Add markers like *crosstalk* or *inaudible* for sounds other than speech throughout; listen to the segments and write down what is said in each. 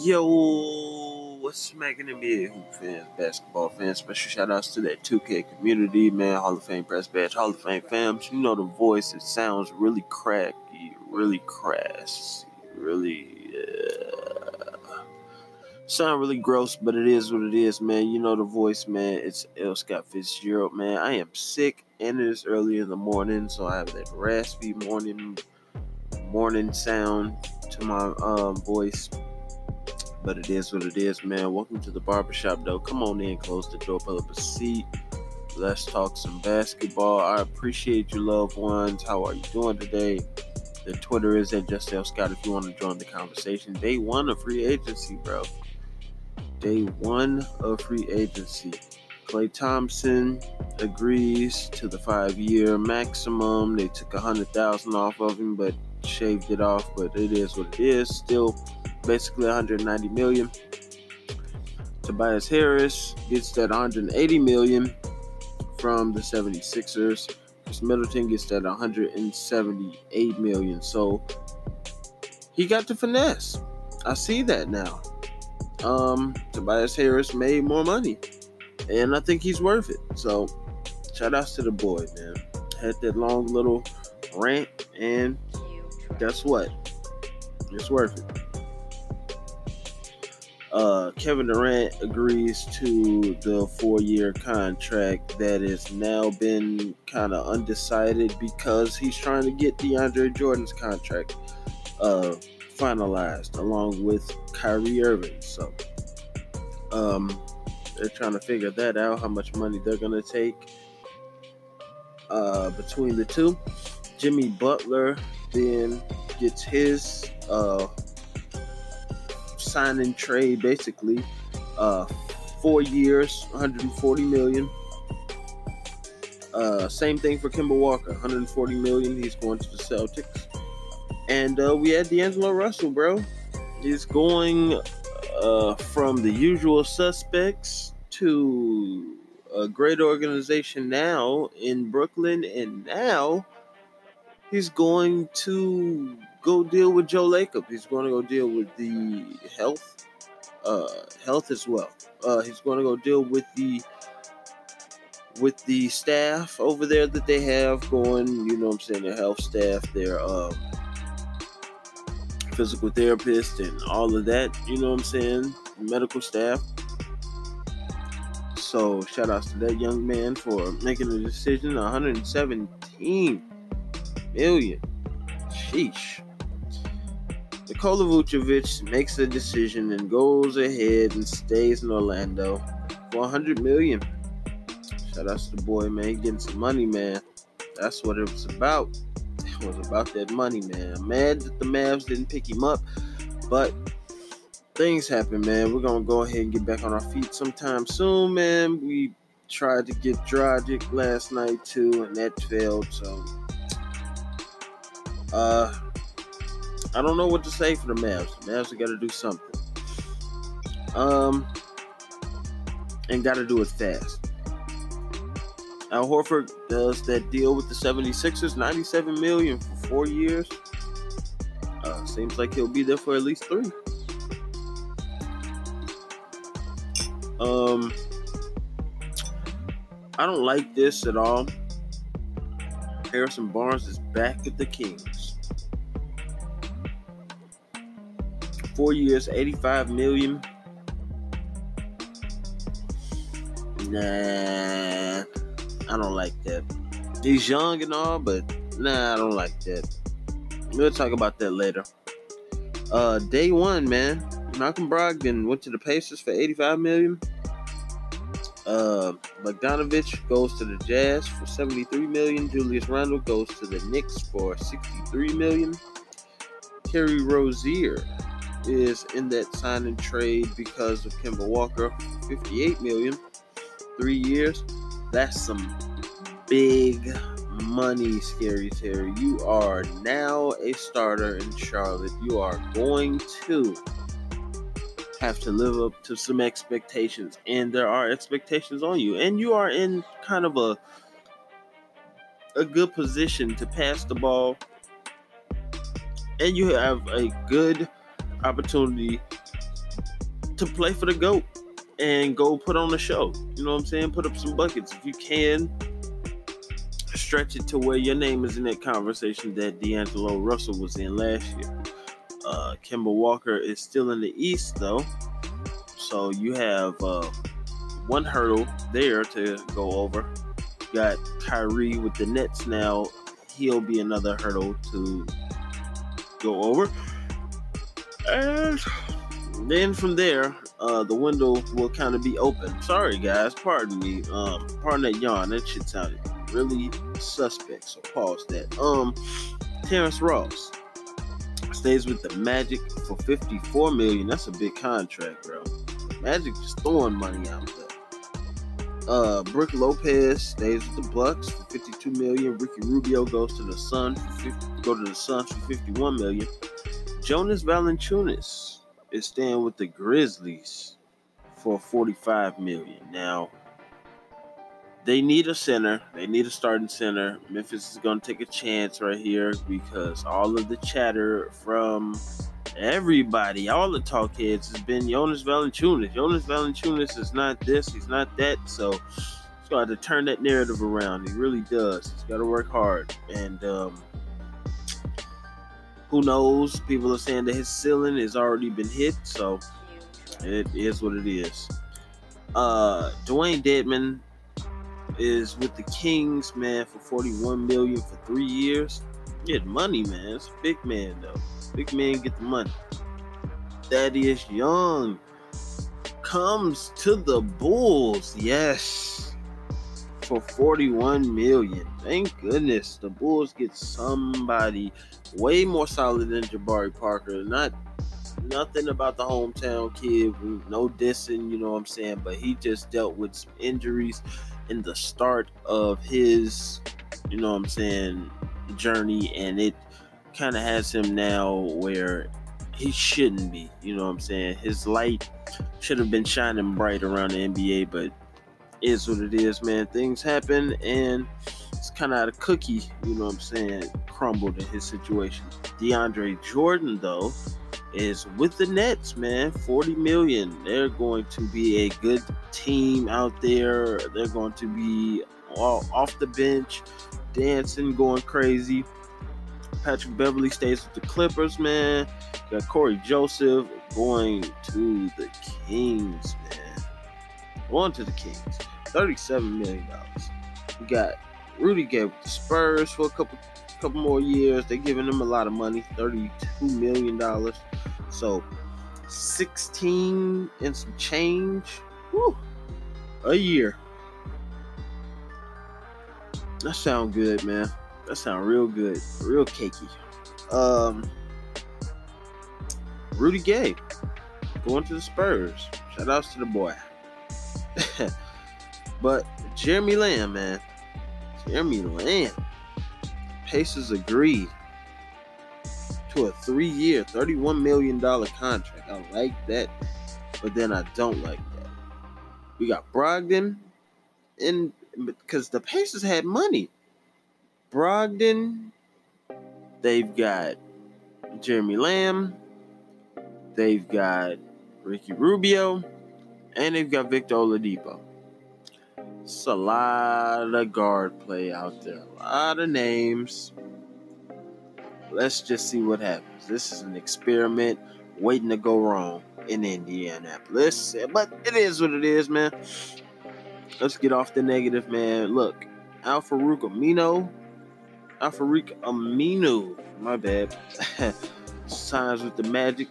Yo, what's smacking NBA hoop fans, basketball fans? Special shout outs to that 2K community, man. Hall of Fame press badge, Hall of Fame fams. You know the voice, it sounds really cracky, really crass, really. Uh, sound really gross, but it is what it is, man. You know the voice, man. It's L. Scott Fitzgerald, man. I am sick, and it is early in the morning, so I have that raspy morning morning sound to my um, voice. But it is what it is, man. Welcome to the barbershop, though. Come on in, close the door, pull up a seat. Let's talk some basketball. I appreciate you, loved ones. How are you doing today? The Twitter is at Just L Scott if you want to join the conversation. Day one of free agency, bro. Day one of free agency. Klay Thompson agrees to the five year maximum. They took a hundred thousand off of him, but shaved it off. But it is what it is. Still basically 190 million. Tobias Harris gets that 180 million from the 76ers. Khris Middleton gets that 178 million. So he got the finesse. I see that now. Um, Tobias Harris made more money. And I think he's worth it. So shout outs to the boy, man. Had that long little rant, and guess what? It's worth it uh, Kevin Durant agrees to the four year contract that has now been kind of undecided because he's trying to get DeAndre Jordan's contract uh, finalized along with Kyrie Irving. So um, they're trying to figure that out, how much money they're going to take uh, between the two. Jimmy Butler then gets his. Sign and trade basically. Uh, four years, 140 million. Uh, same thing for Kemba Walker, 140 million. He's going to the Celtics. And uh, we had D'Angelo Russell, bro. He's going uh, from the usual suspects to a great organization now in Brooklyn, and now he's going to go deal with Joe Lacob. He's going to go deal with the health, uh, health as well. Uh, he's going to go deal with the with the staff over there that they have going. You know, what I'm saying their health staff, their um, physical therapist, and all of that. You know, what I'm saying medical staff. So shout outs to that young man for making the decision. 117 million. Sheesh. Nikola Vucevic makes a decision and goes ahead and stays in Orlando for 100 million. Shout out to the boy, man. He getting some money, man. That's what it was about. It was about that money, man. I'm mad that the Mavs didn't pick him up, but things happen, man. We're gonna go ahead and get back on our feet sometime soon, man. We tried to get Dragic last night too, and that failed. So, uh, I don't know what to say for the Mavs. The Mavs got to do something. Um, and got to do it fast. Al Horford does that deal with the 76ers, 97 million for four years. Uh, seems like he'll be there for at least three. Um, I don't like this at all. Harrison Barnes is back at the Kings. Four years, 85 million. Nah, I don't like that. He's young and all, but nah, I don't like that. We'll talk about that later. Uh, day one, man. Malcolm Brogdon went to the Pacers for 85 million. Uh, Bogdanovich goes to the Jazz for 73 million. Julius Randle goes to the Knicks for 63 million. Terry Rozier is in that sign and trade because of Kemba Walker, 58 million, three years. That's some big money, Scary Terry. You are now a starter in Charlotte. You are going to have to live up to some expectations, and there are expectations on you, and you are in kind of a a good position to pass the ball, and you have a good opportunity to play for the GOAT and go put on a show. You know what I'm saying? Put up some buckets. If you can, stretch it to where your name is in that conversation that D'Angelo Russell was in last year. Uh, Kemba Walker is still in the East, though. So you have uh, one hurdle there to go over. You got Kyrie with the Nets now. He'll be another hurdle to go over. And then from there, uh, the window will kind of be open. Sorry, guys. Pardon me. Um, pardon that yawn. That shit sounded really suspect. So pause that. Um, Terrence Ross stays with the Magic for 54 million. That's a big contract, bro. Magic just throwing money out there. Uh, Brook Lopez stays with the Bucks for 52 million. Ricky Rubio goes to the Sun for 50, go to the Suns for 51 million. Jonas Valanciunas is staying with the Grizzlies for 45 million. Now, they need a center. They need a starting center. Memphis is going to take a chance right here because all of the chatter from everybody, all the talk heads, has been Jonas Valanciunas. Jonas Valanciunas is not this. He's not that. So he's got to turn that narrative around. He really does. He's got to work hard. And um, who knows? People are saying that his ceiling has already been hit. So it is what it is. Uh, Dewayne Dedmon is with the Kings, man, for 41 million for three years. Get money, man. It's big man though. Big man get the money. Thaddeus Young comes to the Bulls. Yes. For 41 million. Thank goodness. The Bulls get somebody way more solid than Jabari Parker. Not nothing about the hometown kid. No dissing, you know what I'm saying? But he just dealt with some injuries in the start of his, you know what I'm saying, journey, and it kind of has him now where he shouldn't be. You know what I'm saying? His light should have been shining bright around the NBA, but is what it is, man. Things happen, and kind of of cookie. You know what I'm saying? Crumbled in his situation. DeAndre Jordan, though, is with the Nets, man. 40 million. They're going to be a good team out there. They're going to be all off the bench, dancing, going crazy. Patrick Beverley stays with the Clippers, man. Got Cory Joseph going to the Kings, man. Going to the Kings. $37 million. We got Rudy Gay with the Spurs for a couple couple more years. They're giving him a lot of money, $32 million. So 16 and some change. Whew, a year. That sound good, man. That sound real good. Real cakey. Um Rudy Gay going to the Spurs. Shout outs to the boy. *laughs* but Jeremy Lamb, man. Jeremy Lamb. Pacers agreed to a three year, $31 million contract. I like that, but then I don't like that. We got Brogdon, and because the Pacers had money. Brogdon, they've got Jeremy Lamb, they've got Ricky Rubio, and they've got Victor Oladipo. It's a lot of guard play out there, a lot of names let's just see what happens. This is an experiment waiting to go wrong in Indianapolis. But it is what it is, man. Let's get off the negative, man. Look, Al-Farouq Aminu. Al-Farouq Aminu. My bad. *laughs* Signs with the Magic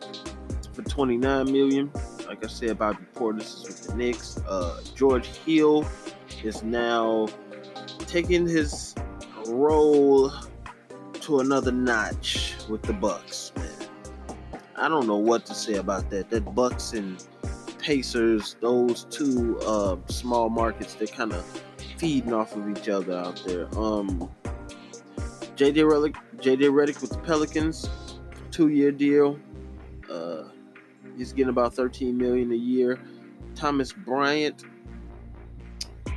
for 29 million. Like I said, Bobby Portis is with the Knicks. Uh, George Hill is now taking his role to another notch with the Bucks, man. I don't know what to say about that. That Bucks and Pacers, those two uh, small markets, they're kind of feeding off of each other out there. Um, JJ Redick, JJ Redick with the Pelicans, two-year deal. Uh, he's getting about 13 million a year. Thomas Bryant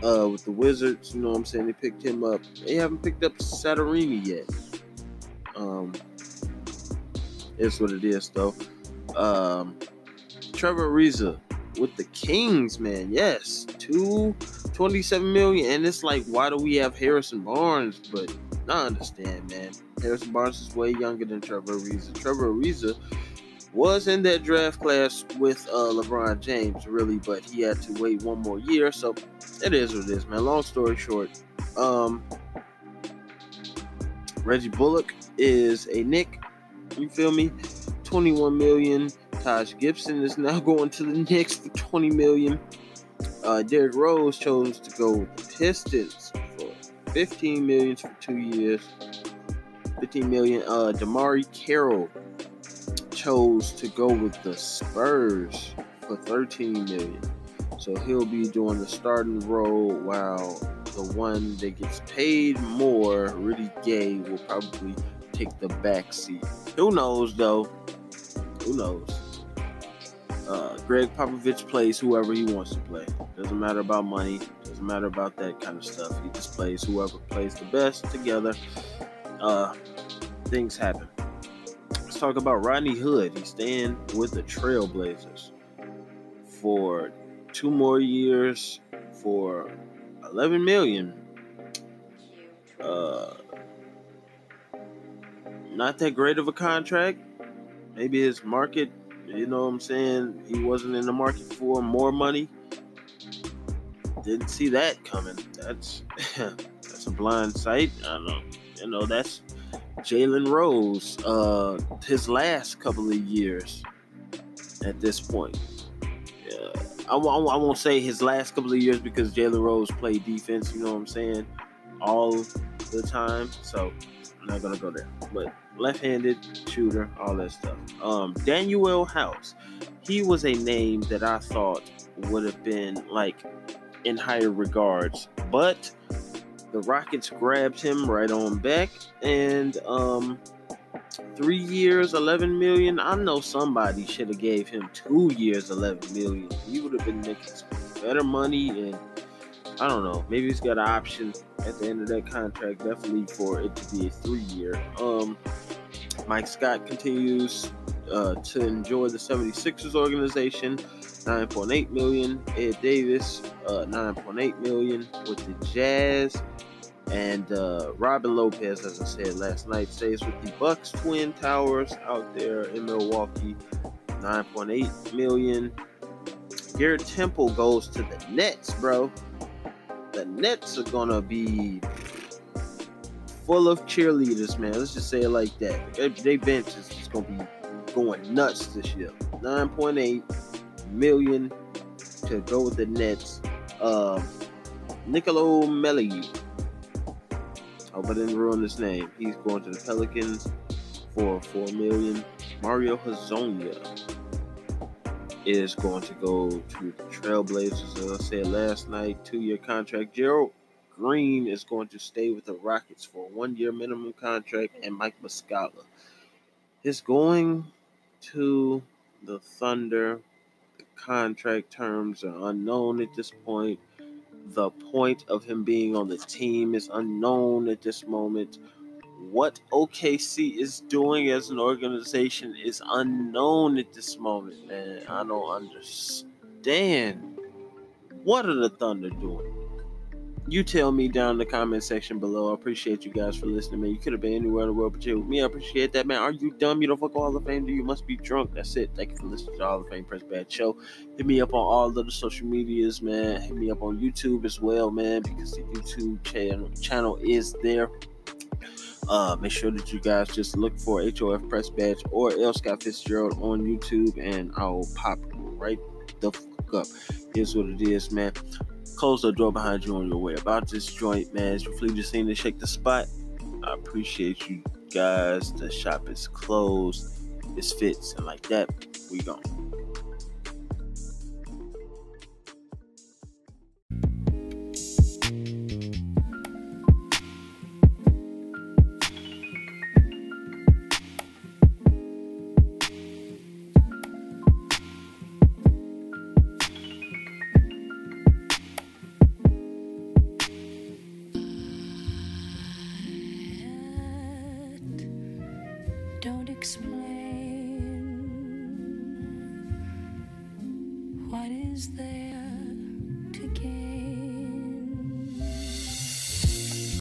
uh, with the Wizards, you know what I'm saying? They picked him up. They haven't picked up Satorini yet. Um, it's what it is, though. Um, Trevor Ariza with the Kings, man. Yes, two twenty-seven million, and it's like, why do we have Harrison Barnes? But I understand, man. Harrison Barnes is way younger than Trevor Ariza. Trevor Ariza was in that draft class with uh, LeBron James, really, but he had to wait one more year. So it is what it is, man. Long story short, um, Reggie Bullock is a Knick. You feel me? 21 million. Taj Gibson is *laughs* now going to the Knicks for 20 million. Uh, Derrick Rose chose to go with the Pistons for 15 million for two years. 15 million. Uh, DeMarre Carroll chose to go with the Spurs for 13 million. So he'll be doing the starting role while the one that gets paid more, Rudy Gay, will probably take the back seat. Who knows though? Who knows? Uh, Gregg Popovich plays whoever he wants to play. Doesn't matter about money. Doesn't matter about that kind of stuff. He just plays whoever plays the best together. Uh, things happen. Let's talk about Rodney Hood. He's staying with the Trailblazers for two more years for 11 million. Uh, not that great of a contract. Maybe his market, you know what I'm saying? He wasn't in the market for more money. Didn't see that coming. That's *laughs* that's a blind sight. I don't know. You know, that's Jalen Rose, uh, his last couple of years at this point. Yeah. I, I, won't say his last couple of years because Jalen Rose played defense, you know what I'm saying, all the time. So I'm not gonna go there. But left-handed shooter, all that stuff. Um, Danuel House, he was a name that I thought would have been like in higher regards, but the Rockets grabbed him right on back, and um, three years, eleven million. I know somebody should have gave him two years, eleven million. He would have been making better money, and I don't know. Maybe he's got an option at the end of that contract, definitely for it to be a three-year. Um, Mike Scott continues uh, to enjoy the 76ers organization. 9.8 million. Ed Davis, uh, 9.8 million with the Jazz. And uh, Robin Lopez, as I said last night, stays with the Bucks Twin Towers out there in Milwaukee. 9.8 million. Garrett Temple goes to the Nets, bro. The Nets are gonna be full of cheerleaders, man. Let's just say it like that. They bench is just gonna be going nuts this year. 9.8 million to go with the Nets. Uh, Nicolo Melli. Hope I didn't ruin his name. He's going to the Pelicans for four million. Mario Hezonja is going to go to the Trailblazers. As I said last night, two-year contract. Gerald Green is going to stay with the Rockets for a one-year minimum contract, and Mike Muscala is going to the Thunder The contract terms are unknown at this point. The point of him being on the team is unknown at this moment. What OKC is doing as an organization is unknown at this moment, man. I don't understand. What are the Thunder doing? You tell me down in the comment section below. I appreciate you guys for listening, man. You could have been anywhere in the world, but you with me. I appreciate that, man. Are you dumb? You don't fuck Hall of Fame? Do you must be drunk? That's it. Thank you for listening to Hall of Fame Press Bad Show. Hit me up on all the social medias, man. Hit me up on YouTube as well, man, because the YouTube channel channel is there. Uh, make sure that you guys just look for HOF Press Badge or L Scott Fitzgerald on YouTube, and I'll pop right the fuck up. Here's what it is, man. Close the door behind you on your way about this joint, man. As you flee the to shake the spot. I appreciate you guys. The shop is closed. It's fits and like that. We gone. there to together.